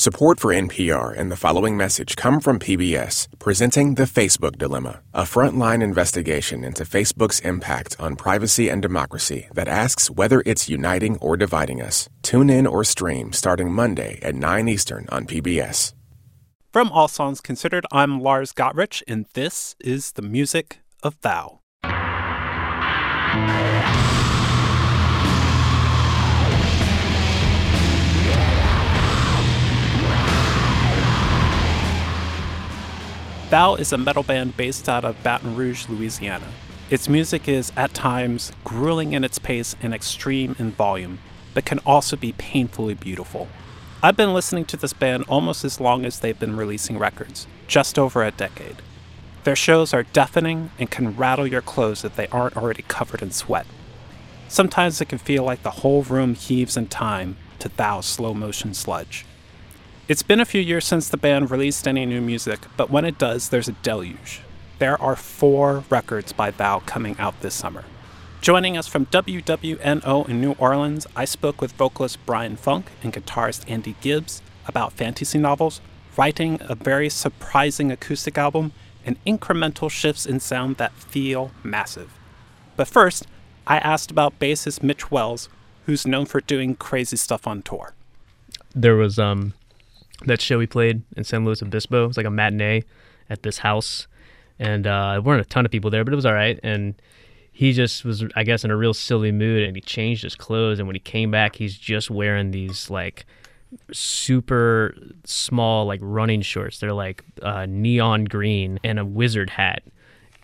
Support for NPR and the following message come from PBS, presenting The Facebook Dilemma, a frontline investigation into Facebook's impact on privacy and democracy that asks whether it's uniting or dividing us. Tune in or stream starting Monday at 9 Eastern on PBS. From All Songs Considered, I'm Lars Gotrich, and this is the music of Thou. Thou is a metal band based out of Baton Rouge, Louisiana. Its music is, at times, grueling in its pace and extreme in volume, but can also be painfully beautiful. I've been listening to this band almost as long as they've been releasing records, just over a decade. Their shows are deafening and can rattle your clothes if they aren't already covered in sweat. Sometimes it can feel like the whole room heaves in time to Thou's slow motion sludge. It's been a few years since the band released any new music, but when it does, there's a deluge. There are four records by Thou coming out this summer. Joining us from WWNO in New Orleans, I spoke with vocalist Bryan Funck and guitarist Andy Gibbs about fantasy novels, writing a very surprising acoustic album, and incremental shifts in sound that feel massive. But first, I asked about bassist Mitch Wells, who's known for doing crazy stuff on tour. There was um that show we played in San Luis Obispo. It was like a matinee at this house, and uh, there weren't a ton of people there, but it was all right. And he just was, I guess, in a real silly mood, and he changed his clothes. And when he came back, he's just wearing these like super small like running shorts. They're like uh, neon green and a wizard hat.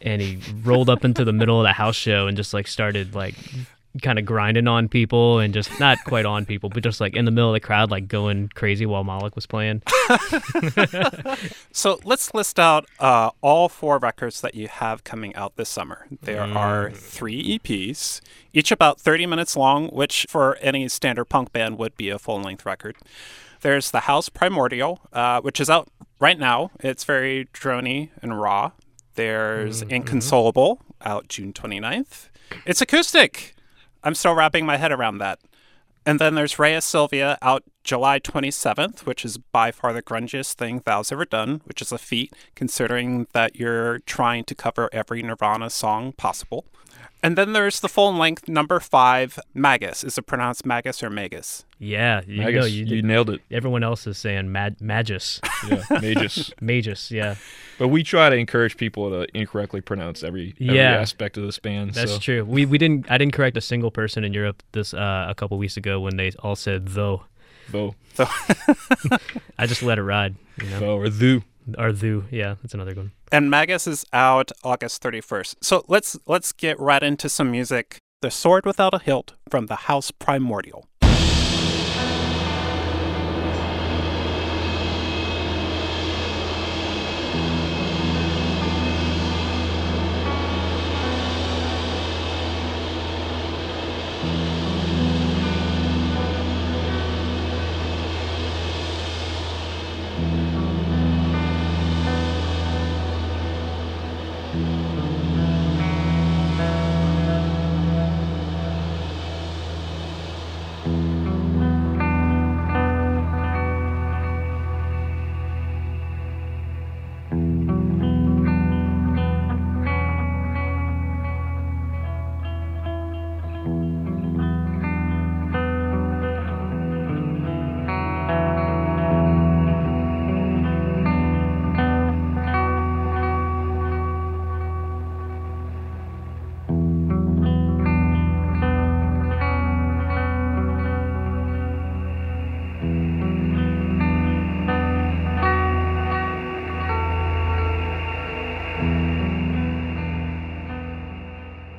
And he rolled up into the middle of the house show and just like started like kind of grinding on people and just not quite on people, but just like in the middle of the crowd, like going crazy while Moloch was playing. so let's list out uh, all four records that you have coming out this summer. There mm. are three EPs, each about 30 minutes long, which for any standard punk band would be a full length record. There's The House Primordial, uh, which is out right now. It's very drony and raw. There's mm-hmm. Inconsolable, out June 29th. It's acoustic. I'm still wrapping my head around that. And then there's Rhea Silvia out July 27th, which is by far the grungiest thing Thou's ever done, which is a feat considering that you're trying to cover every Nirvana song possible. And then there's the full length number five, Magus. Is it pronounced Magus or Magus? Yeah, you Magus, know, you, you nailed it. Everyone else is saying mag- Magus. Yeah, Magus. Magus, yeah. But we try to encourage people to incorrectly pronounce every, every yeah, aspect of this band. That's so. true. We we didn't. I didn't correct a single person in Europe this uh, a couple weeks ago when they all said though. Though. I just let it ride. You know? Though or thou. Or. Yeah, that's another one. And Magus is out August 31st. So let's let's get right into some music. The Sword Without a Hilt from the House Primordial.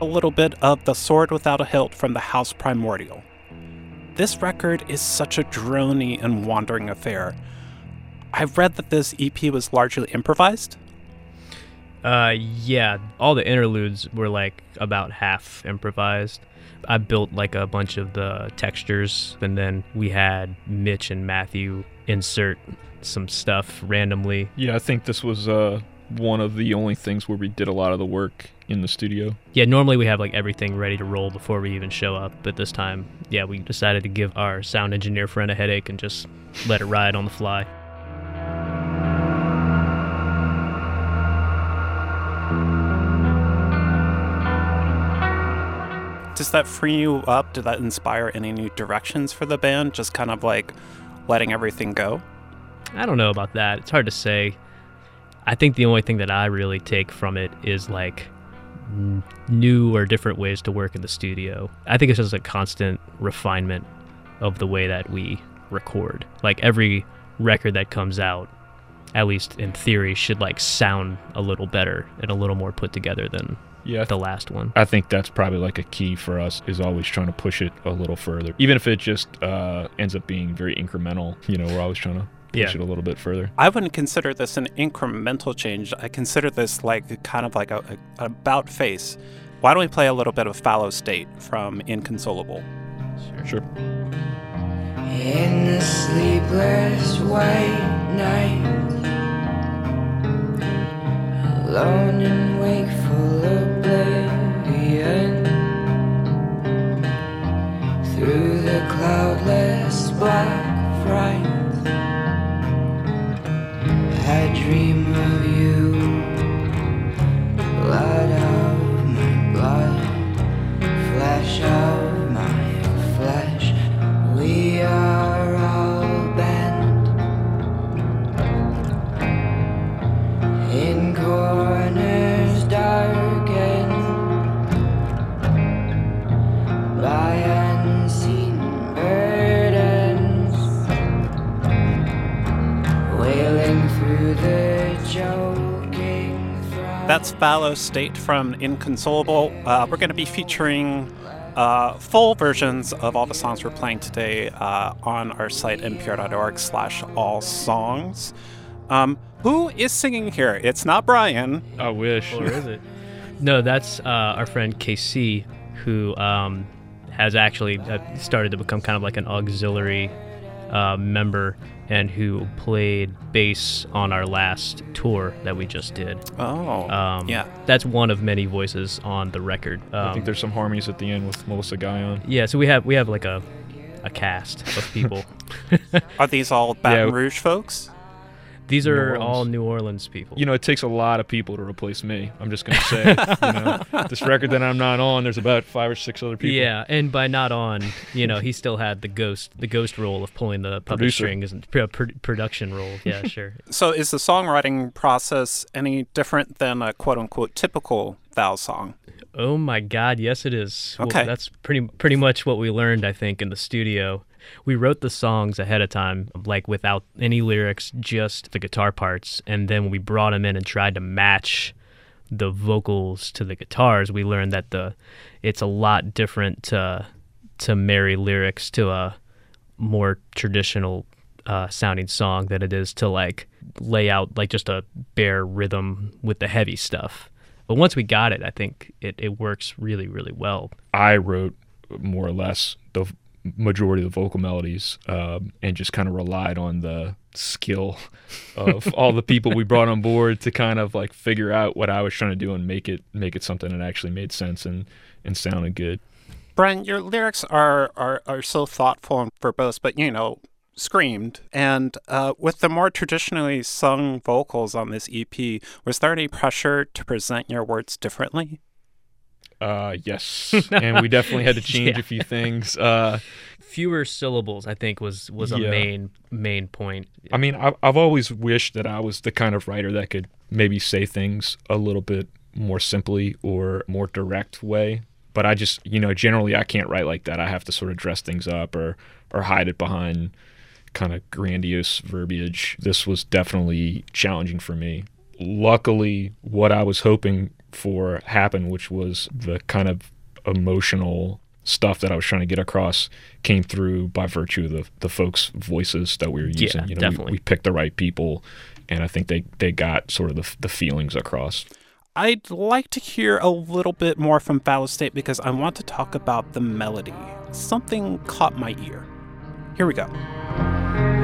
Little bit of The Sword Without a Hilt from the House Primordial. This record is such a drony and wandering affair. I've read that this EP was largely improvised. Uh, yeah, all the interludes were like about half improvised. I built like a bunch of the textures, and then we had Mitch and Matthew insert some stuff randomly. Yeah, I think this was uh one of the only things where we did a lot of the work in the studio. Yeah, normally we have like everything ready to roll before we even show up, but this time, yeah, we decided to give our sound engineer friend a headache and just let it ride on the fly. Does that free you up? Did that inspire any new directions for the band? Just kind of like letting everything go? I don't know about that. It's hard to say. I think the only thing that I really take from it is like n- new or different ways to work in the studio. I think it's just a constant refinement of the way that we record. Like every record that comes out, at least in theory, should like sound a little better and a little more put together than yeah, the last one. I think that's probably like a key for us is always trying to push it a little further, even if it just uh, ends up being very incremental. You know, we're always trying to push yeah. it a little bit further. I wouldn't consider this an incremental change. I consider this like kind of like a, a about face. Why don't we play a little bit of Fallow State from Inconsolable? Sure. sure. In the sleepless white night, alone and wakeful oblivion, through the cloudless black fright. I dream of you, Fallow State from Inconsolable. Uh, we're going to be featuring uh, full versions of all the songs we're playing today uh, on our site, npr.org slash all songs. Um, who is singing here? It's not Bryan. I wish. Or is it? no, that's uh, our friend KC, who um, has actually uh, started to become kind of like an auxiliary uh, member and who played bass on our last tour that we just did. Oh, um, yeah. That's one of many voices on the record. Um, I think there's some harmonies at the end with Melissa Guyon. Yeah, so we have we have like a a cast of people. Are these all Baton yeah. Rouge folks? These are all New Orleans people. You know, it takes a lot of people to replace me. I'm just going to say, you know, this record that I'm not on, there's about five or six other people. Yeah, and by not on, you know, he still had the ghost, the ghost role of pulling the puppet Producer. strings and pr- production role. Yeah, sure. so, is the songwriting process any different than a quote unquote typical Thou song? Oh my God, yes, it is. Okay, well, that's pretty pretty much what we learned, I think, in the studio we wrote the songs ahead of time, like without any lyrics, just the guitar parts. And then we brought them in and tried to match the vocals to the guitars, we learned that the it's a lot different to to marry lyrics to a more traditional uh, sounding song than it is to like lay out like just a bare rhythm with the heavy stuff. But once we got it, I think it, it works really, really well. I wrote more or less the majority of the vocal melodies um, and just kind of relied on the skill of all the people we brought on board to kind of like figure out what I was trying to do and make it make it something that actually made sense and and sounded good. Bryan, your lyrics are are, are so thoughtful and verbose, but you know, screamed. And uh, with the more traditionally sung vocals on this EP, was there any pressure to present your words differently? Uh, yes, and we definitely had to change yeah. a few things. Uh, Fewer syllables, I think, was was a yeah. main main point. I mean, I've, I've always wished that I was the kind of writer that could maybe say things a little bit more simply or more direct way. But I just, you know, generally I can't write like that. I have to sort of dress things up or or hide it behind kind of grandiose verbiage. This was definitely challenging for me. Luckily, what I was hoping for happened, which was the kind of emotional stuff that I was trying to get across came through by virtue of the, the folks' voices that we were using. Yeah, you know, definitely. We, we, picked the right people, and I think they, they got sort of the, the feelings across. I'd like to hear a little bit more from Fallow State because I want to talk about the melody. Something caught my ear. Here we go.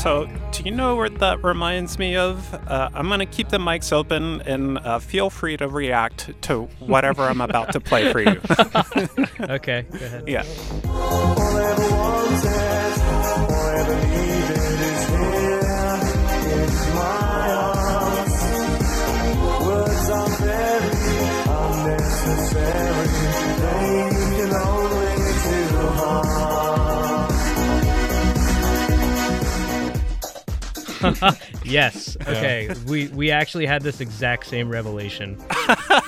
So, do you know what that reminds me of? Uh, I'm going to keep the mics open and uh, feel free to react to whatever I'm about to play for you. Okay, go ahead. yeah. Yes. Okay. we we actually had this exact same revelation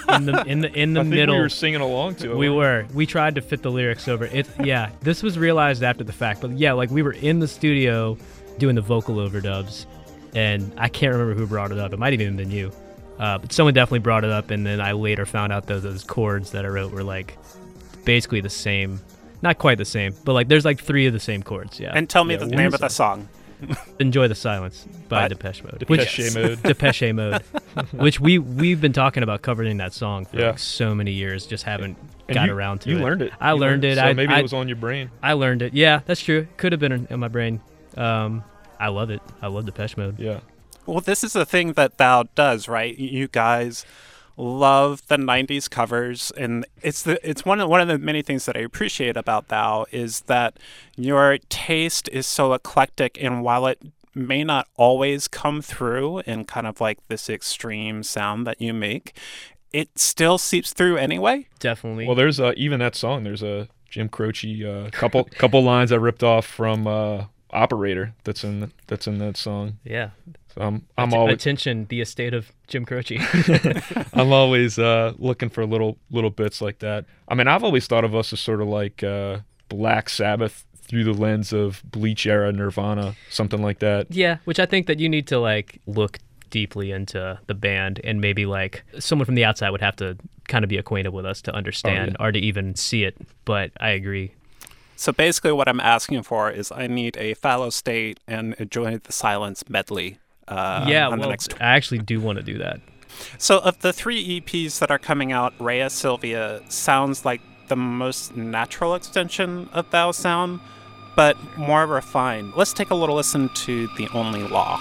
in the in the in the I think middle. we were singing along to it. We were. We tried to fit the lyrics over. It. Yeah. This was realized after the fact, but yeah, like we were in the studio doing the vocal overdubs, and I can't remember who brought it up. It might have even been you, uh, but someone definitely brought it up, and then I later found out that those chords that I wrote were like basically the same. Not quite the same, but like there's like three of the same chords. Yeah. And tell me Yeah, the name of the song. Enjoy the Silence by By Depeche Mode. Depeche Mode. Depeche Mode, which we we've been talking about covering that song for Yeah. like so many years, just haven't And got you, around to you it. learned it. I You learned it. So I, maybe I, it was on your brain. I learned it. Yeah, that's true. Could have been in, in my brain. Um, I love it. I love Depeche Mode. Yeah. Well, this is the thing that Thou does, right? You guys love the 90s covers and it's the it's one of one of the many things that I appreciate about Thou is that your taste is so eclectic and while it may not always come through in kind of like this extreme sound that you make, it still seeps through anyway. Definitely. Well, there's uh, even that song. There's a Jim Croce uh, couple couple lines I ripped off from uh, Operator. That's in that's in that song. yeah. So I'm I'm Att- always attention, the estate of Jim Croce. I'm always uh, looking for little little bits like that. I mean, I've always thought of us as sort of like uh, Black Sabbath through the lens of Bleach era Nirvana, something like that. yeah, which I think that you need to like look deeply into the band and maybe like someone from the outside would have to kind of be acquainted with us to understand or to even see it. But I agree. So basically what I'm asking for is I need a fallow state and enjoy the silence medley. Uh, yeah, on well, the next I actually do want to do that. So, of the three EPs that are coming out, Rhea Silvia sounds like the most natural extension of Thou sound, but more refined. Let's take a little listen to The Only Law.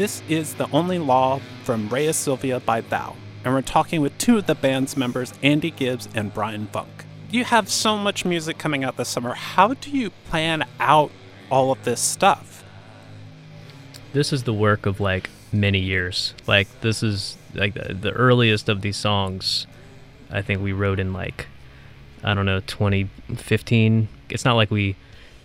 This is The Only Law from Rhea Silvia by Thou, and we're talking with two of the band's members, Andy Gibbs and Bryan Funck. You have so much music coming out this summer. How do you plan out all of this stuff? this is the work of like many years. Like this is like the, the earliest of these songs. I think we wrote in like I don't know 2015. It's not like we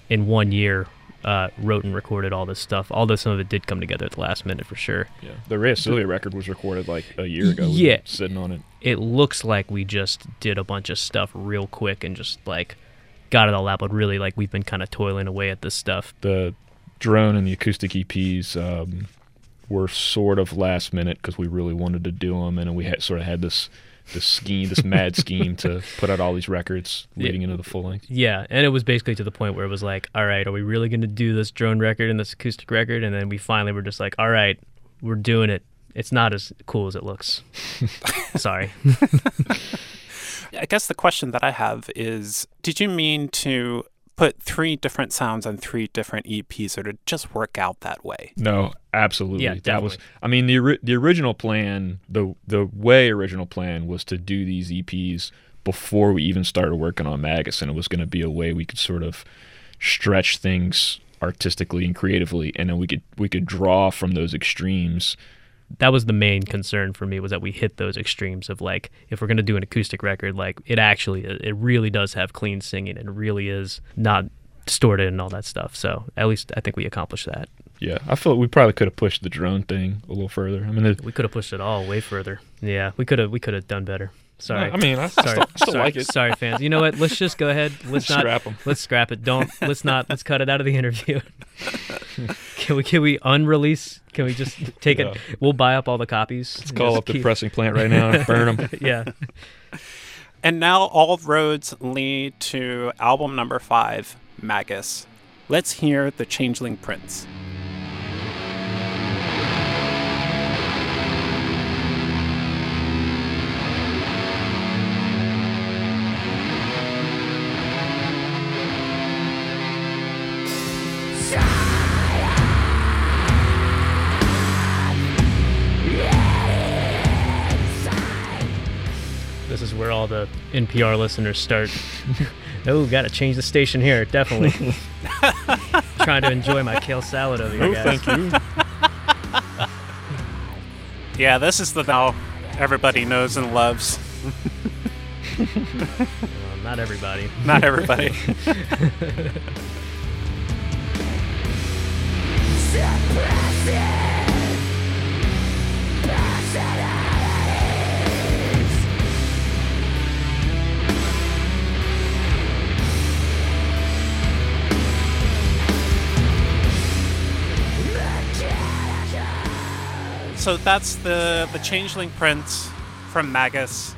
in one year uh, wrote and recorded all this stuff. Although some of it did come together at the last minute for sure. Yeah. The Rhea Silvia record was recorded like a year ago. We've Yeah. sitting on it. It looks like we just did a bunch of stuff real quick and just like got it all out. But really, like we've been kind of toiling away at this stuff. The drone and the acoustic EPs um, were sort of last minute because we really wanted to do them, and we had sort of had this this scheme, this mad scheme to put out all these records leading into the full length. Yeah, and it was basically to the point where it was like, all right, are we really going to do this drone record and this acoustic record? And then we finally were just like, all right, we're doing it. It's not as cool as it looks. Sorry. I guess the question that I have is Did you mean to put three different sounds on three different EPs, or did it just work out that way? No, absolutely. Yeah, that was. I mean, the the original plan, the the way original plan was to do these EPs before we even started working on Magus, and it was going to be a way we could sort of stretch things artistically and creatively, and then we could we could draw from those extremes that was the main concern for me was that we hit those extremes of like if we're gonna do an acoustic record, like it actually it really does have clean singing and really is not distorted and all that stuff. So at least I think we accomplished that. Yeah, I feel like we probably could have pushed the drone thing a little further. I mean, the, We could have pushed it all way further. Yeah, we could have we could have done better. Sorry. I mean, I, I sorry, still, I still sorry, like it. sorry, fans. You know what? Let's just go ahead. Let's not Scrap 'em. Let's scrap it. Don't. Let's not. Let's cut it out of the interview. can we? Can we unrelease? Can we just take Yeah. it? We'll buy up all the copies. Let's call up the pressing plant right now and burn them. Yeah. And now all roads lead to album number five, Magus. Let's hear the Changeling Prince. All the NPR listeners start. oh, got to change the station here. Definitely. Trying to enjoy my kale salad over here, Oh, guys. thank you. Yeah, this is the now everybody knows and loves. Well, not everybody. Not everybody. So that's the the Changeling Prince from Magus.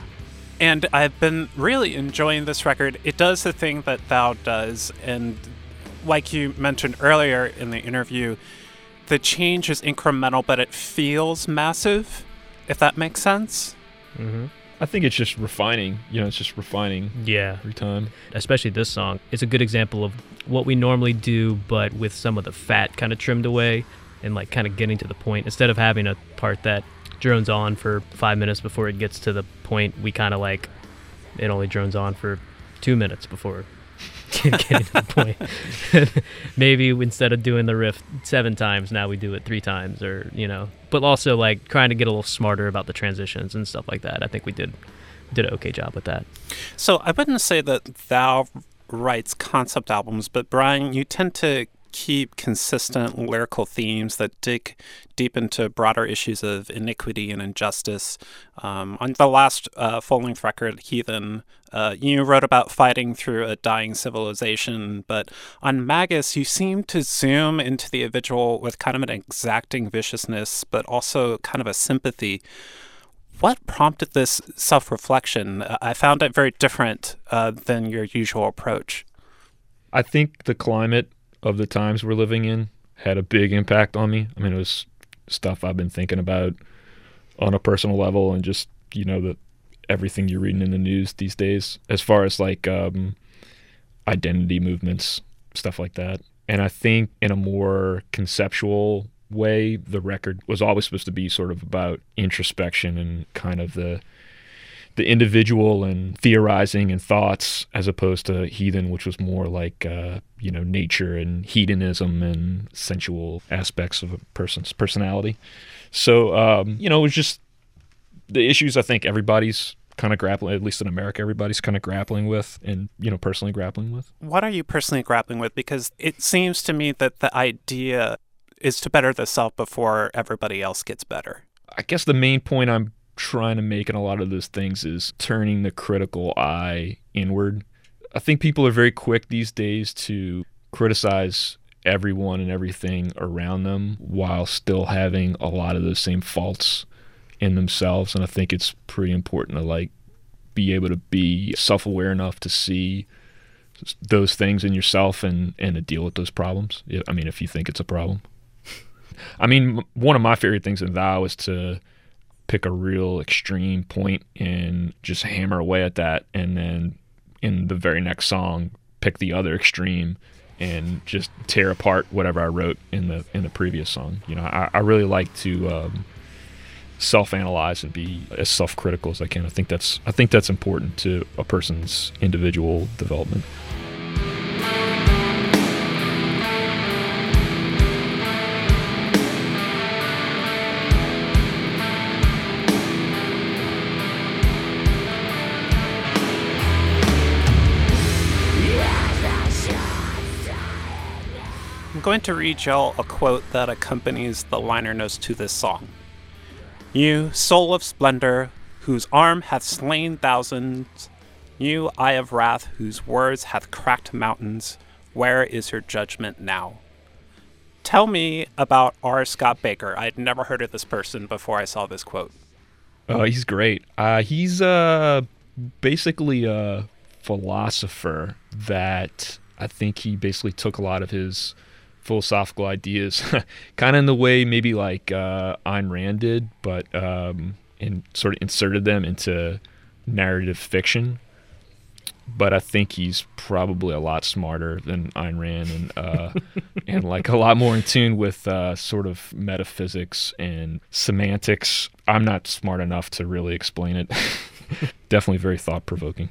And I've been really enjoying this record. It does the thing that Thou does, and like you mentioned earlier in the interview, the change is incremental, but it feels massive, if that makes sense. Mm-hmm. I think it's just refining. You know, it's just refining Yeah. every time. especially this song, it's a good example of what we normally do, but with some of the fat kind of trimmed away and like kind of getting to the point. Instead of having a part that drones on for five minutes before it gets to the point, we kind of like it only drones on for two minutes before getting to the point. Maybe instead of doing the riff seven times, now we do it three times, or you know. But also like trying to get a little smarter about the transitions and stuff like that. I think we did did an okay job with that. So I wouldn't say that Thou writes concept albums, but Bryan, you tend to keep consistent lyrical themes that dig deep into broader issues of iniquity and injustice. Um, on the last uh, full length record, Heathen, uh, you wrote about fighting through a dying civilization, but on Magus, you seem to zoom into the individual with kind of an exacting viciousness, but also kind of a sympathy what prompted this self reflection? I found it very different uh, than your usual approach. I think the climate of the times we're living in had a big impact on me. I mean, it was stuff I've been thinking about on a personal level and just, you know, everything you're reading in the news these days as far as like um, identity movements, stuff like that. And I think in a more conceptual way, the record was always supposed to be sort of about introspection and kind of the the individual and theorizing and thoughts as opposed to heathen which was more like uh, you know nature and hedonism and sensual aspects of a person's personality so um, you know it was just the issues i think everybody's kind of grappling at least in america everybody's kind of grappling with and you know personally grappling with What are you personally grappling with? Because it seems to me that the idea is to better the self before everybody else gets better. I guess the main point I'm trying to make in a lot of those things is turning the critical eye inward. I think people are very quick these days to criticize everyone and everything around them while still having a lot of those same faults in themselves and I think it's pretty important to like be able to be self-aware enough to see those things in yourself and and to deal with those problems. I mean if you think it's a problem. I mean, one of my favorite things in Thou is to pick a real extreme point and just hammer away at that, and then in the very next song, pick the other extreme and just tear apart whatever I wrote in the in the previous song. You know, I, I really like to um, self-analyze and be as self-critical as I can. I think that's I think that's important to a person's individual development. Going to read y'all a quote that accompanies the liner notes to this song. You, soul of splendor, whose arm hath slain thousands, you, eye of wrath, whose words hath cracked mountains, where is your judgment now? Tell me about R. Scott Bakker. I'd never heard of this person before I saw this quote. Oh, he's great. Uh, he's uh, basically a philosopher that I think he basically took a lot of his philosophical ideas, kind of in the way maybe like uh, Ayn Rand did, but um, and sort of inserted them into narrative fiction. But I think he's probably a lot smarter than Ayn Rand and uh, and like a lot more in tune with uh, sort of metaphysics and semantics. I'm not smart enough to really explain it. Definitely very thought provoking.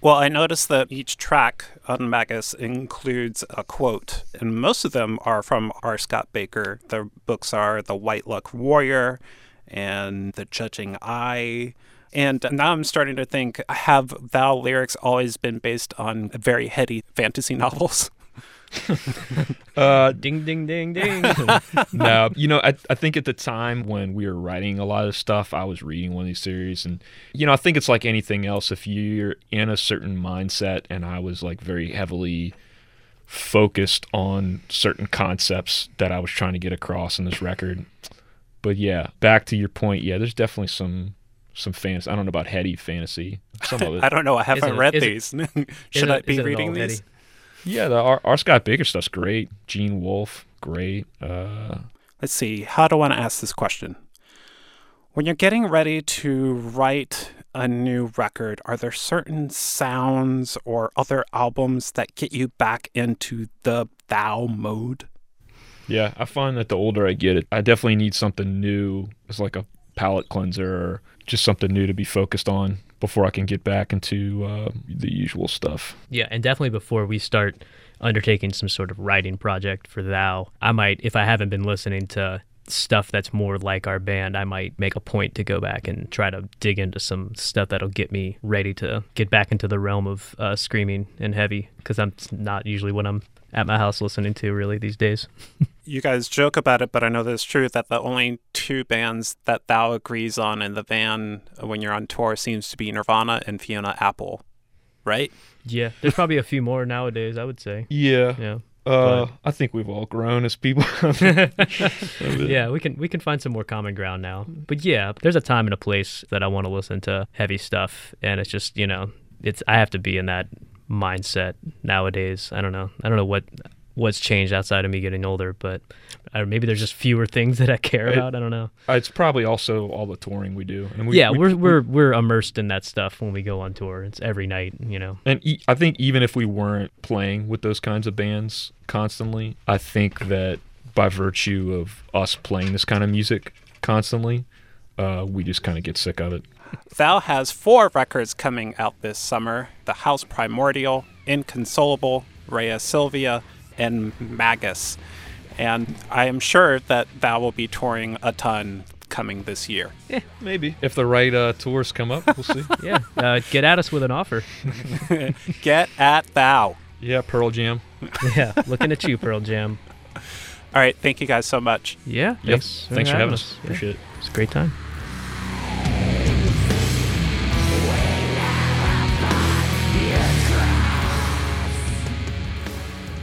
Well, I noticed that each track on Magus includes a quote, and most of them are from R. Scott Bakker. The books are The White Luck Warrior and The Judging Eye. And now I'm starting to think have Thou lyrics always been based on very heady fantasy novels? Uh, Ding, ding, ding, ding. no, you know, I, I think at the time when we were writing a lot of stuff, I was reading one of these series, and you know, I think it's like anything else. If you're in a certain mindset, and I was like very heavily focused on certain concepts that I was trying to get across in this record. But yeah, back to your point, yeah, there's definitely some some fantasy. I don't know about heady fantasy. Some of it. I don't know. I haven't it- read it- these. Isn't Should I be reading these? heady? Yeah, the R, R. Scott Bakker stuff's great. Gene Wolfe, great. Uh, Let's see. How do I want to ask this question? When you're getting ready to write a new record, are there certain sounds or other albums that get you back into the thou mode? yeah, I find that the older I get, it I definitely need something new. It's like a palate cleanser or just something new to be focused on before I can get back into uh, the usual stuff. Yeah, and definitely before we start undertaking some sort of writing project for Thou, I might, if I haven't been listening to stuff that's more like our band, I might make a point to go back and try to dig into some stuff that'll get me ready to get back into the realm of uh, screaming and heavy, because I'm not usually what I'm at my house listening to really these days. You guys joke about it, but I know that it's true that the only two bands that thou agrees on in the van when you're on tour seems to be Nirvana and Fiona Apple, right? Yeah, there's probably a few more nowadays, I would say. Yeah. Yeah. Uh, But- I think we've all grown as people. yeah, we can we can find some more common ground now. But yeah, there's a time and a place that I want to listen to heavy stuff, and it's just you know, it's I have to be in that mindset nowadays. I don't know. I don't know what what's changed outside of me getting older, but or maybe there's just fewer things that I care It- about. I don't know. it's probably also all the touring we do. And we, yeah, we- we're we're we're immersed in that stuff when we go on tour. It's every night, you know. And e- I think even if we weren't playing with those kinds of bands constantly, I think that by virtue of us playing this kind of music constantly, uh, we just kind of get sick of it. Thou has four records coming out this summer The House Primordial, Inconsolable, Rhea Silvia, and Magus. And I am sure that Thou will be touring a ton coming this year. Yeah, maybe if the right uh, tours come up, we'll see. Yeah, uh, get at us with an offer. Get at Thou. yeah, Pearl Jam. Yeah, looking at you, Pearl Jam. All right, thank you guys so much. Yeah, Yep. thanks. Thanks for having us. Yeah, Appreciate it. It's a great time.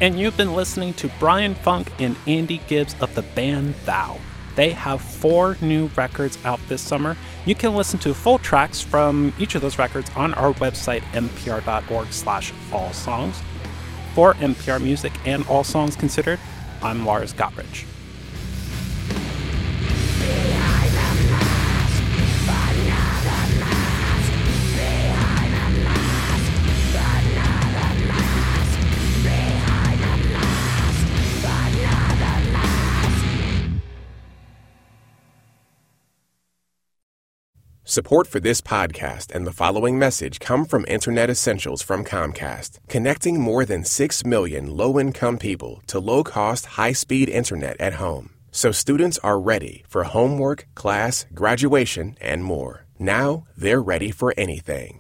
And you've been listening to Bryan Funck and Andy Gibbs of the band Thou. They have four new records out this summer. You can listen to full tracks from each of those records on our website, npr.org slash all songs. For NPR Music and All Songs Considered, I'm Lars Gotrich. Support for this podcast and the following message come from Internet Essentials from Comcast, connecting more than 6 million low income people to low cost, high speed internet at home. So students are ready for homework, class, graduation, and more. Now they're ready for anything.